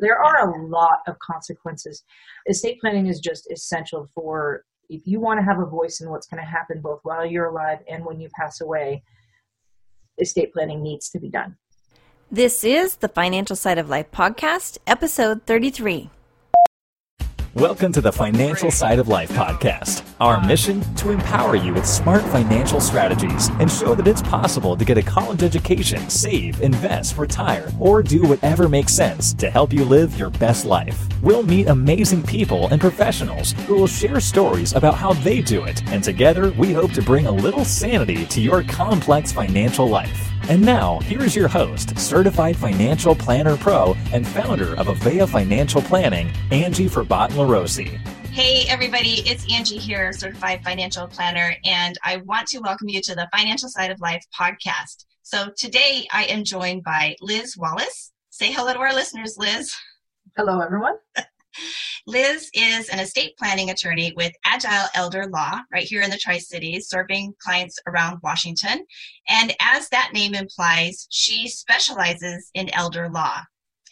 there are a lot of consequences. Estate planning is just essential for if you want to have a voice in what's going to happen both while you're alive and when you pass away. Estate planning needs to be done. This is the Financial Side of Life podcast, episode 33. Welcome to the Financial Side of Life podcast. Our mission to empower you with smart financial strategies and show that it's possible to get a college education, save, invest, retire, or do whatever makes sense to help you live your best life. We'll meet amazing people and professionals who will share stories about how they do it, and together we hope to bring a little sanity to your complex financial life. And now, here's your host, Certified Financial Planner Pro and founder of Avea Financial Planning, Angie Forbat LaRossa. Hey, everybody, it's Angie here, Certified Financial Planner, and I want to welcome you to the Financial Side of Life podcast. So today I am joined by Liz Wallace. Say hello to our listeners, Liz. Hello, everyone. Liz is an estate planning attorney with Agile Elder Law right here in the Tri Cities, serving clients around Washington. And as that name implies, she specializes in elder law.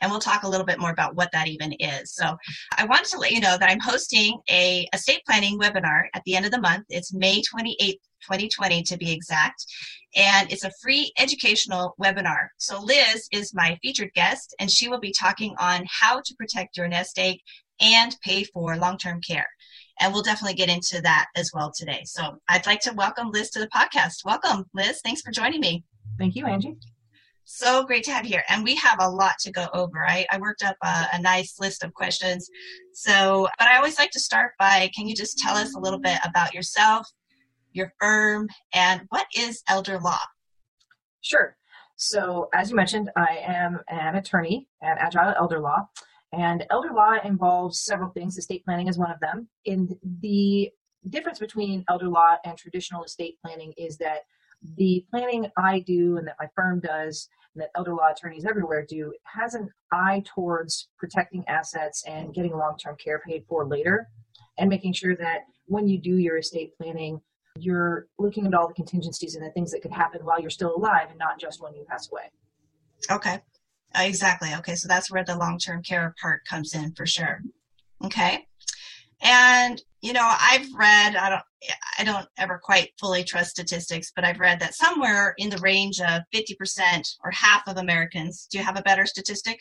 And we'll talk a little bit more about what that even is. So I wanted to let you know that I'm hosting a estate planning webinar at the end of the month. It's May 28th, 2020 to be exact. And it's a free educational webinar. So Liz is my featured guest, and she will be talking on how to protect your nest egg and pay for long-term care. And we'll definitely get into that as well today. So I'd like to welcome Liz to the podcast. Welcome, Liz. Thanks for joining me. Thank you, Angie. So great to have you here. And we have a lot to go over. I, I worked up a, a, nice list of questions. So, but I always like to start by can you just tell us a little bit about yourself, your firm, and what is elder law? Sure. So, as you mentioned, I am an attorney at Agile Elder Law. And elder law involves several things. Estate planning is one of them. In the difference between elder law and traditional estate planning is that the planning I do and that my firm does and that elder law attorneys everywhere do has an eye towards protecting assets and getting long-term care paid for later and making sure that when you do your estate planning you're looking at all the contingencies and the things that could happen while you're still alive and not just when you pass away. Okay. Uh, exactly. Okay. So that's where the long term care part comes in for sure. Okay. And you know, I've read I don't I don't ever quite fully trust statistics, but I've read that somewhere in the range of 50% or half of Americans. Do you have a better statistic?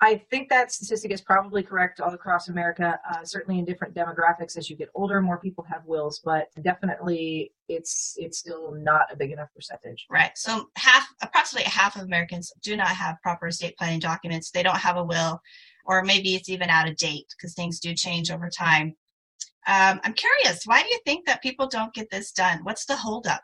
I think that statistic is probably correct all across America. Uh, certainly in different demographics, as you get older, more people have wills, but definitely it's it's still not a big enough percentage. Right. So half, approximately half of Americans do not have proper estate planning documents. They don't have a will, or maybe it's even out of date because things do change over time. Um, I'm curious, why do you think that people don't get this done? What's the holdup?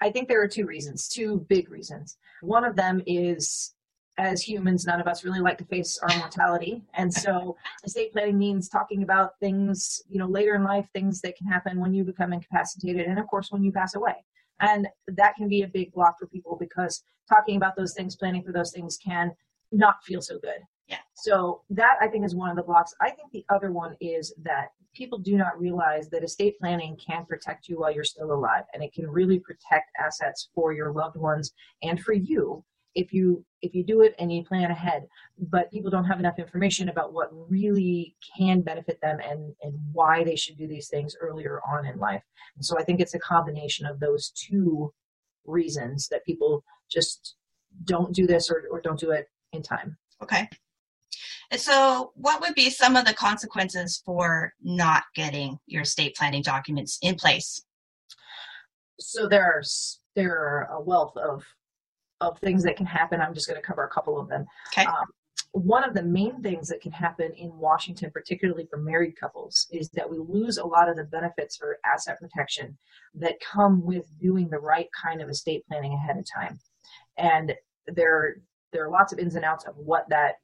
I think there are two reasons, two big reasons. One of them is as humans, none of us really like to face our mortality. And so estate planning means talking about things, you know, later in life, things that can happen when you become incapacitated and of course when you pass away. And that can be a big block for people because talking about those things, planning for those things can not feel so good. Yeah. So that I think is one of the blocks. I think the other one is that people do not realize that estate planning can protect you while you're still alive and it can really protect assets for your loved ones and for you if you if you do it and you plan ahead but people don't have enough information about what really can benefit them and and why they should do these things earlier on in life. And so i think it's a combination of those two reasons that people just don't do this or, or don't do it in time. Okay. And so what would be some of the consequences for not getting your estate planning documents in place? So there's there are a wealth of of things that can happen. I'm just going to cover a couple of them. Okay. Um, one of the main things that can happen in Washington, particularly for married couples, is that we lose a lot of the benefits for asset protection that come with doing the right kind of estate planning ahead of time. And there, there are lots of ins and outs of what that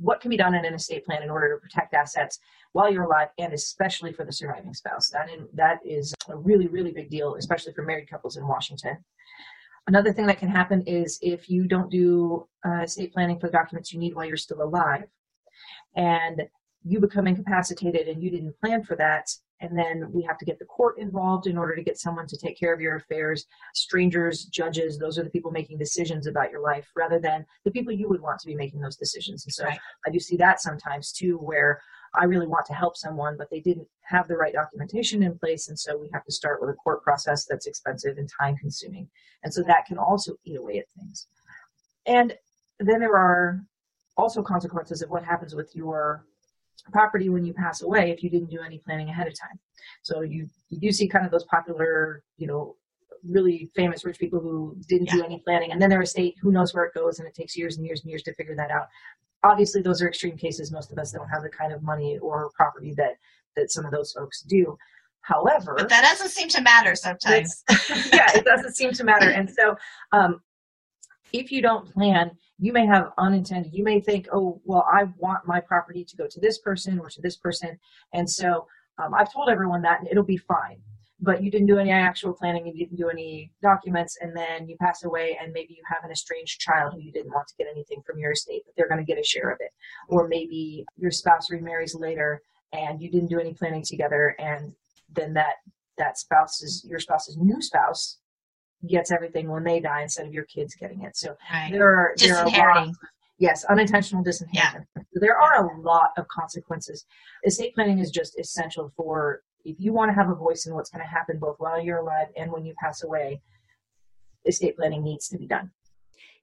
what can be done in an estate plan in order to protect assets while you're alive and especially for the surviving spouse that, in, that is a really really big deal especially for married couples in washington Another thing that can happen is if you don't do uh, estate planning for the documents you need while you're still alive, and you become incapacitated and you didn't plan for that, and then we have to get the court involved in order to get someone to take care of your affairs. Strangers, judges, those are the people making decisions about your life rather than the people you would want to be making those decisions. And so Right. I do see that sometimes too, where I really want to help someone, but they didn't have the right documentation in place. And so we have to start with a court process that's expensive and time consuming. And so that can also eat away at things. And then there are also consequences of what happens with your property when you pass away if you didn't do any planning ahead of time. So you, you do see kind of those popular, you know, really famous rich people who didn't do any planning and then their estate, who knows where it goes and it takes years and years and years to figure that out. Obviously those are extreme cases. Most of us don't have the kind of money or property that, that some of those folks do. However, But that doesn't seem to matter sometimes. yeah, it doesn't seem to matter. And so, um, if you don't plan, you may have unintended. You may think, oh, well, I want my property to go to this person or to this person, and so um, I've told everyone that, and it'll be fine. But you didn't do any actual planning, and you didn't do any documents, and then you pass away, and maybe you have an estranged child who you didn't want to get anything from your estate, but they're going to get a share of it. Or maybe your spouse remarries later, and you didn't do any planning together, and then that that spouse's your spouse's new spouse gets everything when they die instead of your kids getting it. So Right. there are there are lots, yes, unintentional disinheritance. There are a lot of consequences. Estate planning is just essential for if you want to have a voice in what's going to happen both while you're alive and when you pass away. Estate planning needs to be done.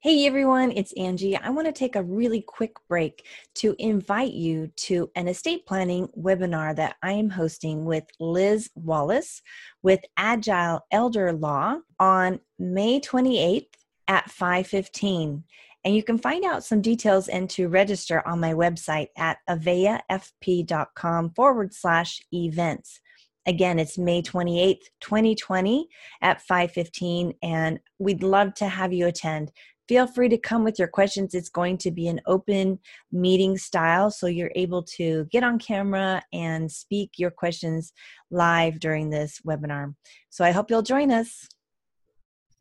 Hey everyone, it's Angie. I want to take a really quick break to invite you to an estate planning webinar that I am hosting with Liz Wallace with Agile Elder Law on May 28th at 5:15. And you can find out some details and to register on my website at aveafp.com forward slash events. Again, it's May 28th, 2020 at 5:15 and we'd love to have you attend feel free to come with your questions. It's going to be an open meeting style, so you're able to get on camera and speak your questions live during this webinar. So I hope you'll join us.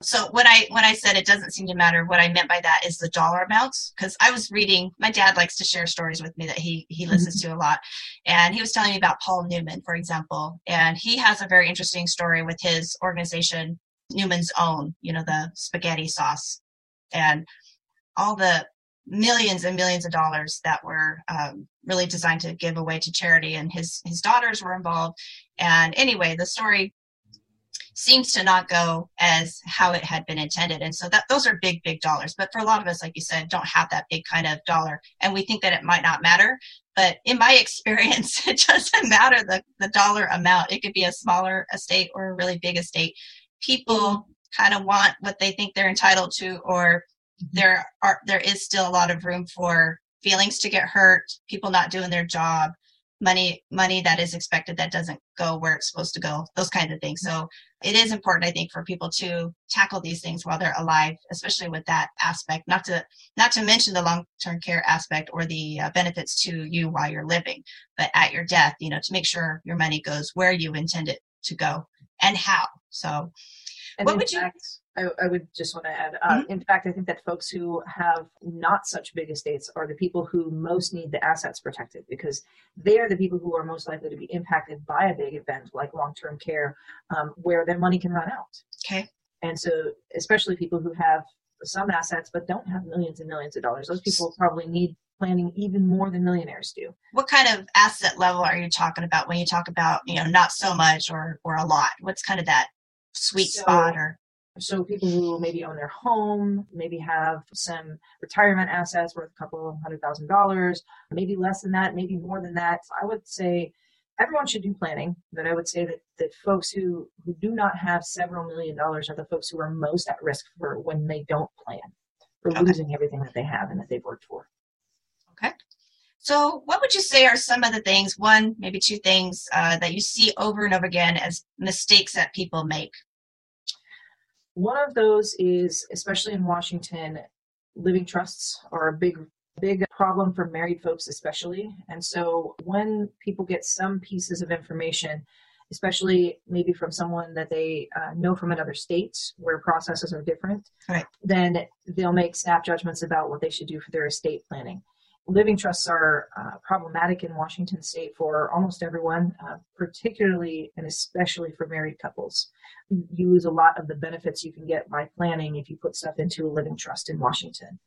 So when I when I said it doesn't seem to matter, what I meant by that is the dollar amounts. Because I was reading, my dad likes to share stories with me that he he listens to a lot, and he was telling me about Paul Newman, for example, and he has a very interesting story with his organization, Newman's Own. You know, the spaghetti sauce, and all the millions and millions of dollars that were um, really designed to give away to charity, and his his daughters were involved. And anyway, the story seems to not go as how it had been intended. And so that those are big big dollars. But for a lot of us like you said don't have that big kind of dollar. And we think that it might not matter. But in my experience it doesn't matter the, the dollar amount. It could be a smaller estate or a really big estate. People kind of want what they think they're entitled to or mm-hmm. there are there is still a lot of room for feelings to get hurt people not doing their job money money that is expected that doesn't go where it's supposed to go those kinds of things. So it is important i think for people to tackle these things while they're alive especially with that aspect not to not to mention the long-term care aspect or the uh, benefits to you while you're living but at your death you know to make sure your money goes where you intend it to go and how. So And What would you- fact, I, I would just want to add, uh, in fact, I think that folks who have not such big estates are the people who most need the assets protected because they are the people who are most likely to be impacted by a big event like long-term care, um, where their money can run out. okay And so, especially people who have some assets but don't have millions and millions of dollars, those people probably need planning even more than millionaires do. what kind of asset level are you talking about when you talk about you know not so much or or a lot what's kind of that sweet So- spot or So people who maybe own their home, maybe have some retirement assets worth a couple hundred thousand dollars, maybe less than that, maybe more than that. I would say everyone should do planning, but I would say that, that folks who, who do not have several million dollars are the folks who are most at risk for when they don't plan, for Okay. losing everything that they have and that they've worked for. Okay. So, what would you say are some of the things, one, maybe two things, uh, that you see over and over again as mistakes that people make? One of those is, especially in Washington, living trusts are a big, big problem for married folks, especially. And so when people get some pieces of information, especially maybe from someone that they uh, know from another state where processes are different, Right. then they'll make snap judgments about what they should do for their estate planning. Living trusts are uh, problematic in Washington state for almost everyone, uh, particularly and especially for married couples. You lose a lot of the benefits you can get by planning if you put stuff into a living trust in Washington.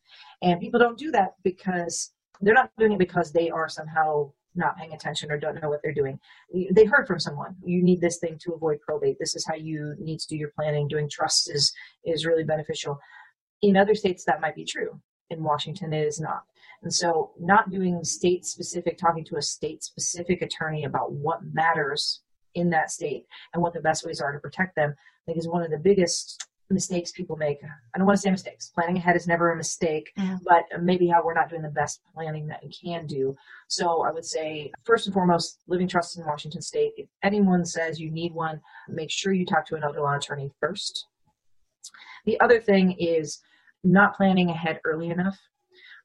And people don't do that because they're not doing it because they are somehow not paying attention or don't know what they're doing. They heard from someone. You need this thing to avoid probate. This is how you need to do your planning. Doing trusts is is really beneficial. In other states, that might be true. In Washington, it is not. And so, not doing state specific, talking to a state specific attorney about what matters in that state and what the best ways are to protect them, I think is one of the biggest mistakes people make. I don't want to say mistakes. Planning ahead is never a mistake, mm. but maybe how we're not doing the best planning that we can do. So I would say, first and foremost, living trusts in Washington state. If anyone says you need one, make sure you talk to an elder law attorney first. The other thing is not planning ahead early enough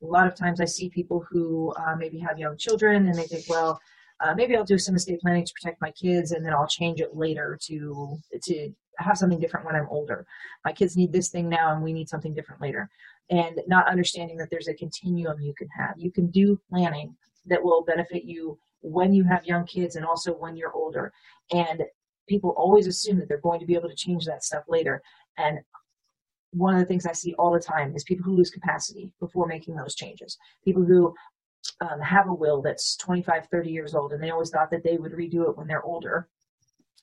a lot of times I see people who uh, maybe have young children and they think, well, uh, maybe I'll do some estate planning to protect my kids and then I'll change it later to to have something different when I'm older. My kids need this thing now and we need something different later. And not understanding that there's a continuum you can have. You can do planning that will benefit you when you have young kids and also when you're older. And people always assume that they're going to be able to change that stuff later. And one of the things I see all the time is people who lose capacity before making those changes. People who um, have a will that's 25, 30 years old, and they always thought that they would redo it when they're older.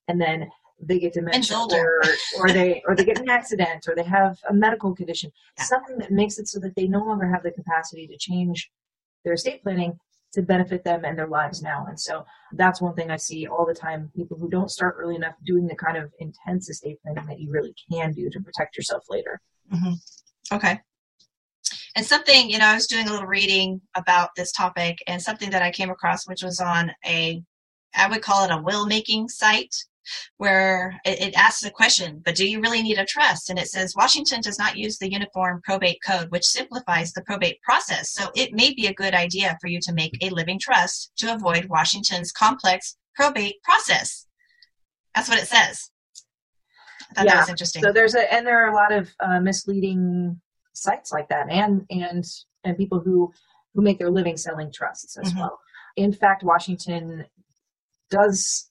And then they get dementia or, or they or they get an accident or they have a medical condition yeah. something that makes it so that they no longer have the capacity to change their estate planning to benefit them and their lives now. And so that's one thing I see all the time people who don't start early enough doing the kind of intense estate planning that you really can do to protect yourself later. Mm-hmm. Okay. And something, you know, I was doing a little reading about this topic and something that I came across, which was on a, I would call it a will making site where it, it, asks a question, but do you really need a trust? And it says Washington does not use the Uniform Probate Code, which simplifies the probate process. So it may be a good idea for you to make a living trust to avoid Washington's complex probate process. That's what it says. I thought yeah. that was interesting. So there's a, and there are a lot of uh, misleading sites like that, and and and people who who make their living selling trusts as mm-hmm. well. In fact, Washington does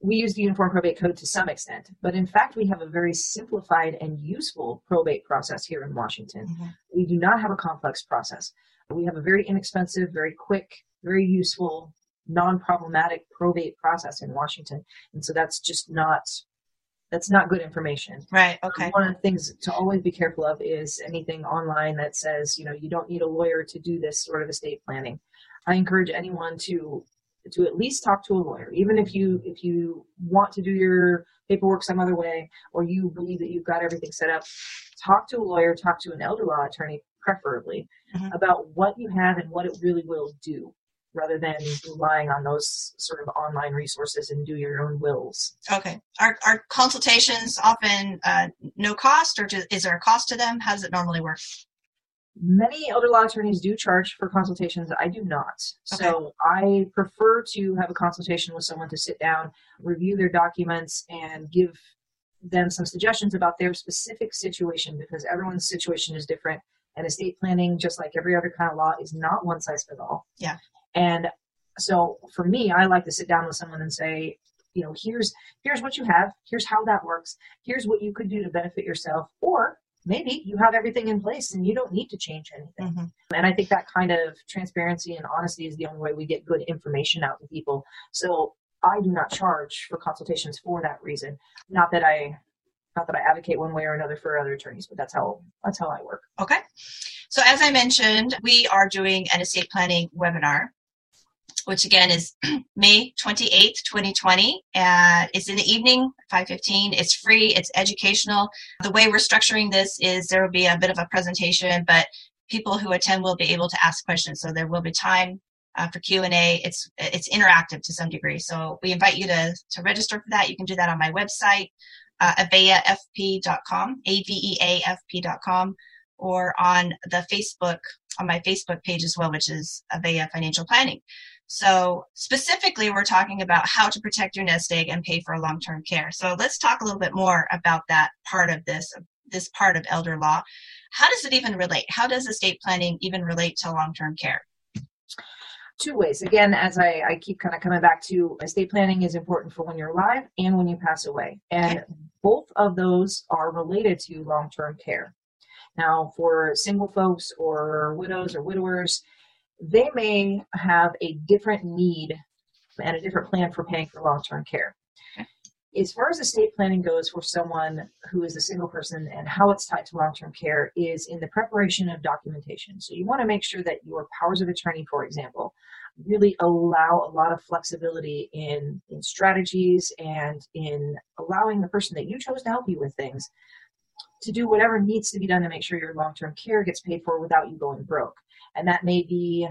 we use the Uniform Probate Code to some extent, but in fact, we have a very simplified and useful probate process here in Washington. Mm-hmm. We do not have a complex process. We have a very inexpensive, very quick, very useful, non problematic probate process in Washington. And so that's just not. That's not good information. Right. Okay. One of the things to always be careful of is anything online that says, you know, you don't need a lawyer to do this sort of estate planning. I encourage anyone to to at least talk to a lawyer even if you if you want to do your paperwork some other way or you believe that you've got everything set up talk to a lawyer talk to an elder law attorney preferably mm-hmm. about what you have and what it really will do rather than relying on those sort of online resources and do your own wills. Okay. Are, are consultations often uh, no cost or is there a cost to them? How does it normally work? Many elder law attorneys do charge for consultations. I do not. Okay. So I prefer to have a consultation with someone to sit down, review their documents, and give them some suggestions about their specific situation because everyone's situation is different. And estate planning, just like every other kind of law, is not one size fits all. Yeah. And so for me, I like to sit down with someone and say, you know, here's here's what you have, here's how that works, here's what you could do to benefit yourself, or maybe you have everything in place and you don't need to change anything. Mm-hmm. And I think that kind of transparency and honesty is the only way we get good information out to people. So I do not charge for consultations for that reason. Not that I not that I advocate one way or another for other attorneys, but that's how that's how I work. Okay. So as I mentioned, we are doing an estate planning webinar which again is May 28th, 2020. And it's in the evening, 5.15. It's free. It's educational. The way we're structuring this is there will be a bit of a presentation, but people who attend will be able to ask questions. So there will be time uh, for Q&A. It's, it's interactive to some degree. So we invite you to, to register for that. You can do that on my website, uh, aveafp.com, A-V-E-A-F-P.com, or on the Facebook, on my Facebook page as well, which is Avea Financial Planning. So specifically, we're talking about how to protect your nest egg and pay for long-term care. So let's talk a little bit more about that part of this, this part of elder law. How does it even relate? How does estate planning even relate to long term care? Two ways. Again, as I, I keep kind of coming back to, estate planning is important for when you're alive and when you pass away. And okay. both of those are related to long term care. Now, for single folks or widows or widowers, they may have a different need and a different plan for paying for long term care. As far as estate planning goes for someone who is a single person and how it's tied to long term care is in the preparation of documentation. So you want to make sure that your powers of attorney, for example, really allow a lot of flexibility in, in strategies and in allowing the person that you chose to help you with things to do whatever needs to be done to make sure your long term care gets paid for without you going broke. And that may be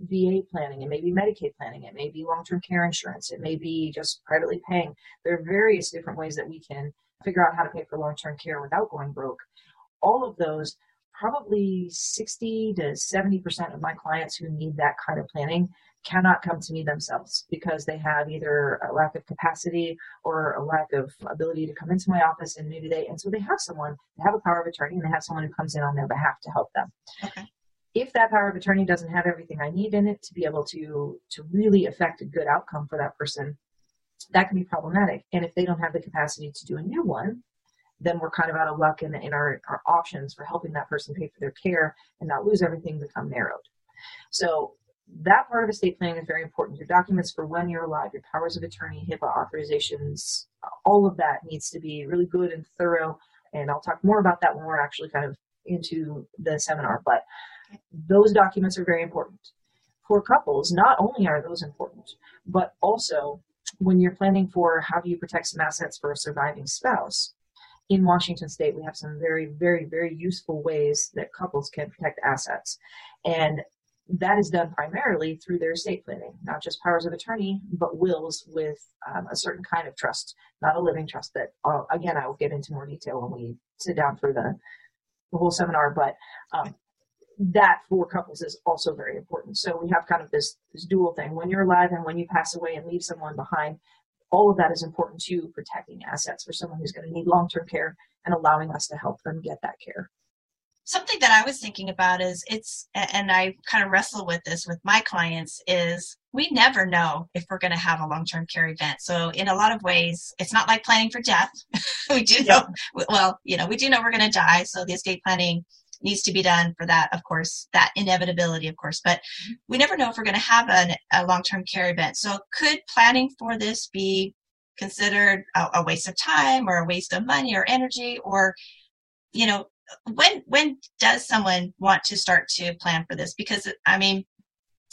VA planning, it may be Medicaid planning, it may be long term care insurance, it may be just privately paying. There are various different ways that we can figure out how to pay for long term care without going broke. All of those, probably 60 to 70% of my clients who need that kind of planning cannot come to me themselves because they have either a lack of capacity or a lack of ability to come into my office and maybe they and so they have someone they have a power of attorney and they have someone who comes in on their behalf to help them okay if that power of attorney doesn't have everything I need in it to be able to to really affect a good outcome for that person, that can be problematic. And if they don't have the capacity to do a new one, then we're kind of out of luck in, in our, our options for helping that person pay for their care and not lose everything become narrowed. So that part of estate planning is very important. Your documents for when you're alive, your powers of attorney, HIPAA authorizations, all of that needs to be really good and thorough. And I'll talk more about that when we're actually kind of into the seminar. But those documents are very important. For couples, not only are those important, but also when you're planning for how do you protect some assets for a surviving spouse, in Washington state, we have some very, very, very useful ways that couples can protect assets. And that is done primarily through their estate planning, not just powers of attorney, but wills with um, a certain kind of trust, not a living trust that, uh, again, I will get into more detail when we sit down for the, the whole seminar. But um, that for couples is also very important. So we have kind of this, this dual thing. When you're alive and when you pass away and leave someone behind, all of that is important to protecting assets for someone who's going to need long-term care and allowing us to help them get that care. Something that I was thinking about is it's, and I kind of wrestle with this with my clients is we never know if we're going to have a long-term care event. So in a lot of ways, it's not like planning for death. we do know, well, you know, we do know we're going to die. So the estate planning needs to be done for that, of course, that inevitability, of course. But we never know if we're going to have an, a long term care event. So, could planning for this be considered a, a waste of time or a waste of money or energy? Or, you know, when when does someone want to start to plan for this? Because, I mean,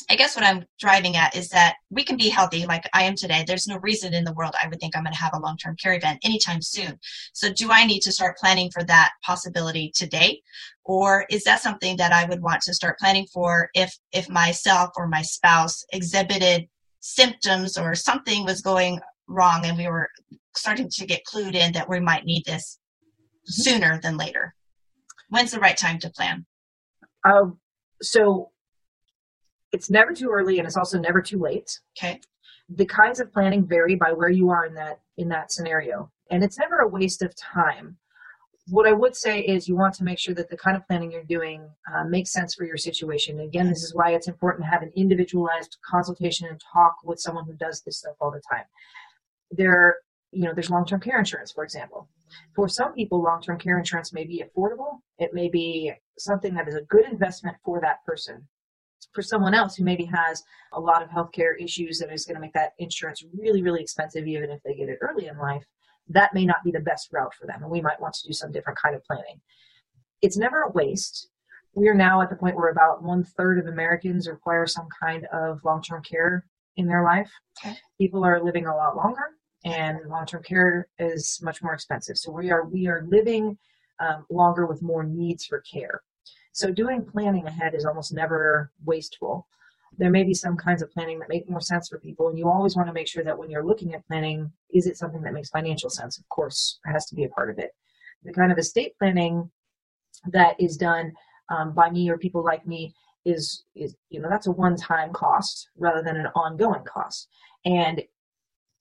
I guess what I'm driving at is that we can be healthy like I am today. There's no reason in the world I would think I'm going to have a long term care event anytime soon. So, do I need to start planning for that possibility today? Or is that something that I would want to start planning for if, if myself or my spouse exhibited symptoms or something was going wrong and we were starting to get clued in that we might need this mm-hmm. sooner than later? When's the right time to plan? Um, so it's never too early and it's also never too late. Okay. The kinds of planning vary by where you are in that in that scenario. And it's never a waste of time. What I would say is you want to make sure that the kind of planning you're doing uh, makes sense for your situation. Again, this is why it's important to have an individualized consultation and talk with someone who does this stuff all the time. There, you know, there's long-term care insurance, for example. For some people, long-term care insurance may be affordable. It may be something that is a good investment for that person for someone else who maybe has a lot of healthcare issues that is going to make that insurance really, really expensive, even if they get it early in life, that may not be the best route for them. And we might want to do some different kind of planning. It's never a waste. We are now at the point where about one third of Americans require some kind of long term care in their life. Okay. People are living a lot longer, and long term care is much more expensive. So we are we are living um, longer with more needs for care. So doing planning ahead is almost never wasteful. There may be some kinds of planning that make more sense for people, and you always want to make sure that when you're looking at planning, is it something that makes financial sense? Of course, it has to be a part of it. The kind of estate planning that is done um, by me or people like me is is you know that's a one-time cost rather than an ongoing cost, and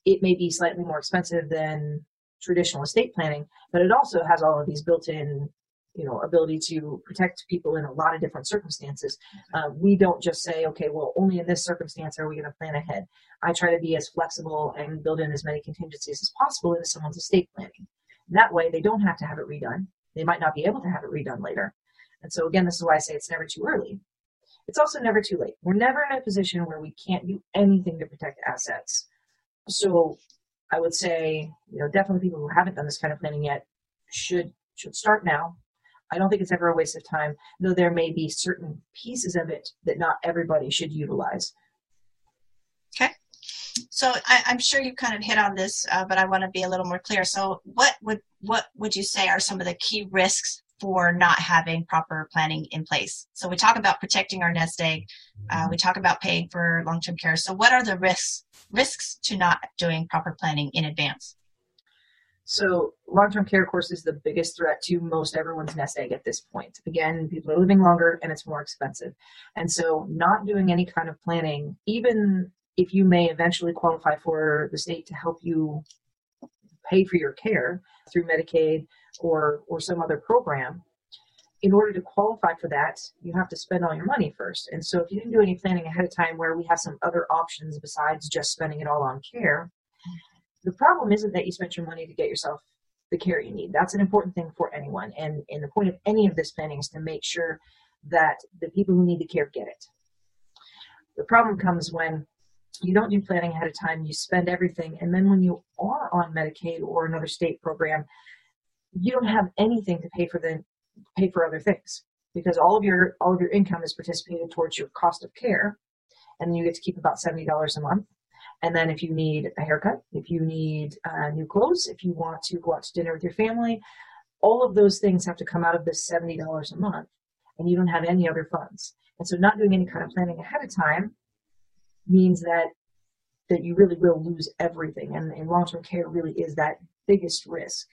it may be slightly more expensive than traditional estate planning, but it also has all of these built-in you know ability to protect people in a lot of different circumstances uh, we don't just say okay well only in this circumstance are we going to plan ahead. I try to be as flexible and build in as many contingencies as possible into someone's estate planning. That way they don't have to have it redone. They might not be able to have it redone later. And so again this is why i say it's never too early. It's also never too late. We're never in a position where we can't do anything to protect assets. So i would say you know definitely people who haven't done this kind of planning yet should should start now I don't think it's ever a waste of time, though there may be certain pieces of it that not everybody should utilize. Okay. So I, am sure you kind of hit on this, uh, but I want to be a little more clear. So what would what would you say are some of the key risks for not having proper planning in place? So we talk about protecting our nest egg. Uh, we talk about paying for long-term care. So what are the risks risks to not doing proper planning in advance? So long-term care, of course, is the biggest threat to most everyone's nest egg at this point. Again, people are living longer and it's more expensive. And so not doing any kind of planning, even if you may eventually qualify for the state to help you pay for your care through Medicaid or, or some other program, in order to qualify for that, you have to spend all your money first. And so if you didn't do any planning ahead of time where we have some other options besides just spending it all on care, the problem isn't that you spent your money to get yourself the care you need. That's an important thing for anyone. And, and the point of any of this planning is to make sure that the people who need the care get it. The problem comes when you don't do planning ahead of time, you spend everything, and then when you are on Medicaid or another state program, you don't have anything to pay for the pay for other things because all of your all of your income is participated towards your cost of care, and you get to keep about seventy dollars a month. And then if you need a haircut, if you need uh, new clothes, if you want to go out to dinner with your family, all of those things have to come out of this $70 a month and you don't have any other funds. And so not doing any kind of planning ahead of time means that that you really will lose everything. And, and long-term care really is that biggest risk.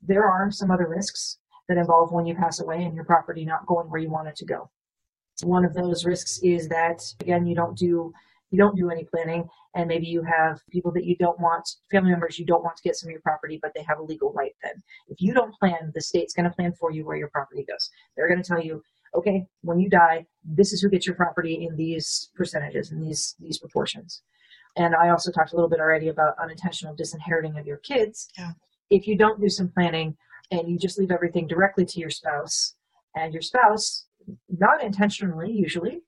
There are some other risks that involve when you pass away and your property not going where you want it to go. One of those risks is that again you don't do you don't do any planning and maybe you have people that you don't want family members you don't want to get some of your property but they have a legal right then. If you don't plan the state's going to plan for you where your property goes. They're going to tell you okay when you die this is who gets your property in these percentages and these these proportions. And i also talked a little bit already about unintentional disinheriting of your kids. Yeah. if you don't do some planning and you just leave everything directly to your spouse and your spouse not intentionally usually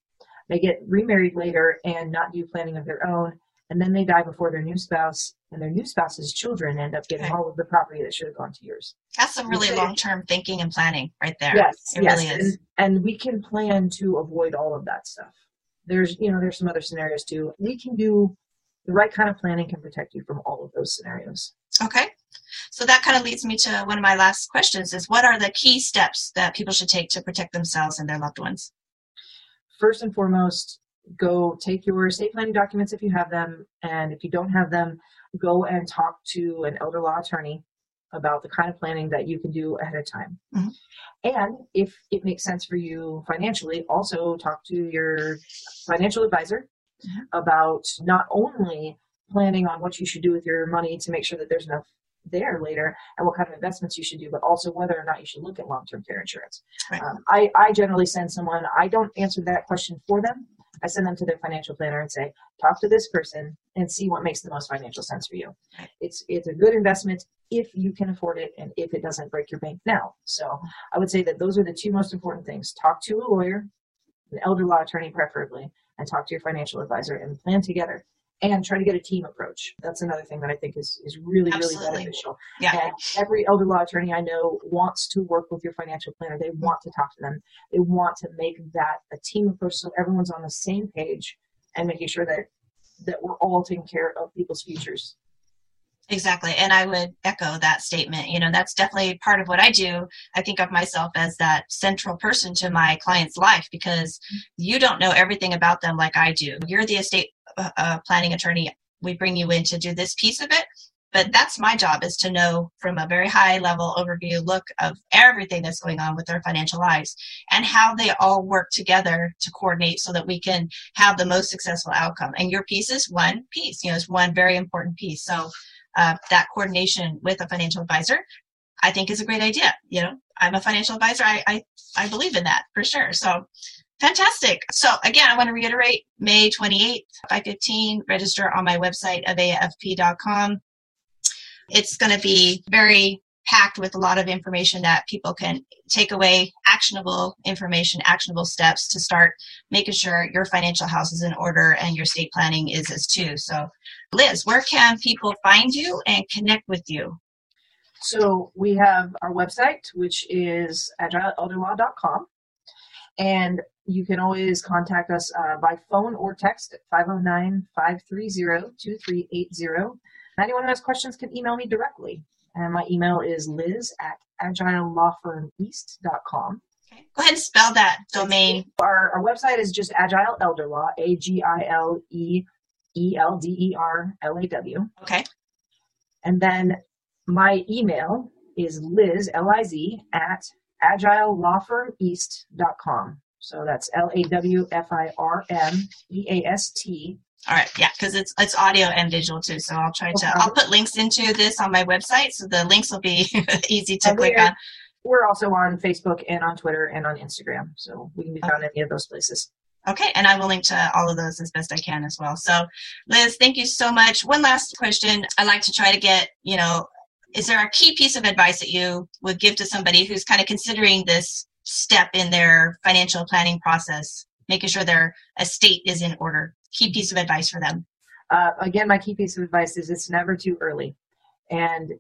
they get remarried later and not do planning of their own, and then they die before their new spouse, and their new spouse's children end up getting okay. all of the property that should have gone to yours. That's some really long term thinking and planning right there. Yes, it yes. really is. And, and we can plan to avoid all of that stuff. There's, you know, there's some other scenarios too. We can do the right kind of planning can protect you from all of those scenarios. Okay. So that kind of leads me to one of my last questions is what are the key steps that people should take to protect themselves and their loved ones? First and foremost, go take your estate planning documents if you have them, and if you don't have them, go and talk to an elder law attorney about the kind of planning that you can do ahead of time. Mm-hmm. And if it makes sense for you financially, also talk to your financial advisor mm-hmm. about not only planning on what you should do with your money to make sure that there's enough there later and what kind of investments you should do, but also whether or not you should look at long-term care insurance. Right. Um, I, I generally send someone, I don't answer that question for them. I send them to their financial planner and say, talk to this person and see what makes the most financial sense for you. It's it's a good investment if you can afford it and if it doesn't break your bank now. So I would say that those are the two most important things. Talk to a lawyer, an elder law attorney preferably, and talk to your financial advisor and plan together and try to get a team approach. That's another thing that I think is, is really, Absolutely. really beneficial. Yeah. And every elder law attorney I know wants to work with your financial planner. They want to talk to them. They want to make that a team approach so everyone's on the same page and making sure that that we're all taking care of people's futures. Exactly. And I would echo that statement. You know, that's definitely part of what I do. I think of myself as that central person to my client's life because you don't know everything about them like I do. You're the estate uh, planning attorney. We bring you in to do this piece of it. But that's my job is to know from a very high level overview look of everything that's going on with their financial lives and how they all work together to coordinate so that we can have the most successful outcome. And your piece is one piece, you know, it's one very important piece. So uh, that coordination with a financial advisor, I think is a great idea. You know, I'm a financial advisor. I, I, I believe in that for sure. So fantastic. So again, I want to reiterate May 28th, 515, register on my website, aveafp.com. It's going to be very packed with a lot of information that people can take away actionable information, actionable steps to start making sure your financial house is in order and your estate planning is as too. So, Liz, where can people find you and connect with you? So, we have our website, which is agileelderlaw.com. And you can always contact us uh, by phone or text at 509 530 2380. Anyone who has questions can email me directly. And my email is liz at agilelawfirmeast.com. Go ahead and spell that domain. Our, our website is just Agile Elder Law, A G I L E E L D E R L A W. Okay. And then my email is liz, L I Z, at agilelawfirmeast.com. So that's L A W F I R M E A S T all right, yeah, because it's it's audio and visual too. So I'll try to. I'll put links into this on my website, so the links will be easy to and click on. We're also on Facebook and on Twitter and on Instagram, so we can be found okay. any of those places. Okay, and I will link to all of those as best I can as well. So, Liz, thank you so much. One last question. I'd like to try to get, you know, is there a key piece of advice that you would give to somebody who's kind of considering this step in their financial planning process, making sure their estate is in order? key piece of advice for them? Uh, again, my key piece of advice is it's never too early and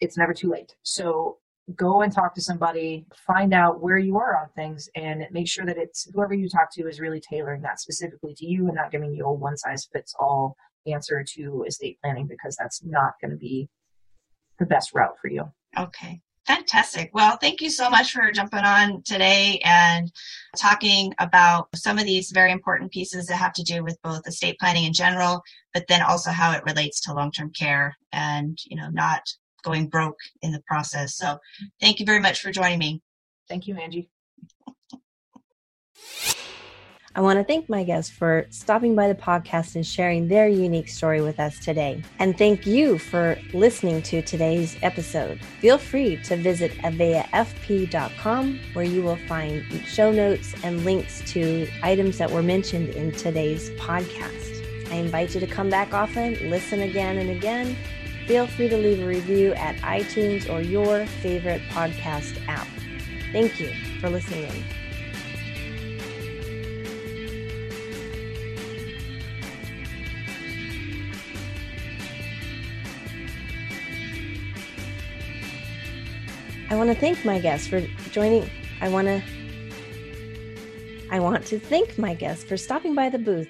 it's never too late. So go and talk to somebody, find out where you are on things, and make sure that it's whoever you talk to is really tailoring that specifically to you and not giving you a one size fits all answer to estate planning because that's not going to be the best route for you. Okay. Fantastic. Well, thank you so much for jumping on today and talking about some of these very important pieces that have to do with both estate planning in general, but then also how it relates to long-term care and, you know, not going broke in the process. So thank you very much for joining me. Thank you, Angie. I want to thank my guests for stopping by the podcast and sharing their unique story with us today. And thank you for listening to today's episode. Feel free to visit aveafp.com where you will find show notes and links to items that were mentioned in today's podcast. I invite you to come back often, listen again and again. Feel free to leave a review at iTunes or your favorite podcast app. Thank you for listening I want to thank my guests for joining. I want to I want to thank my guests for stopping by the booth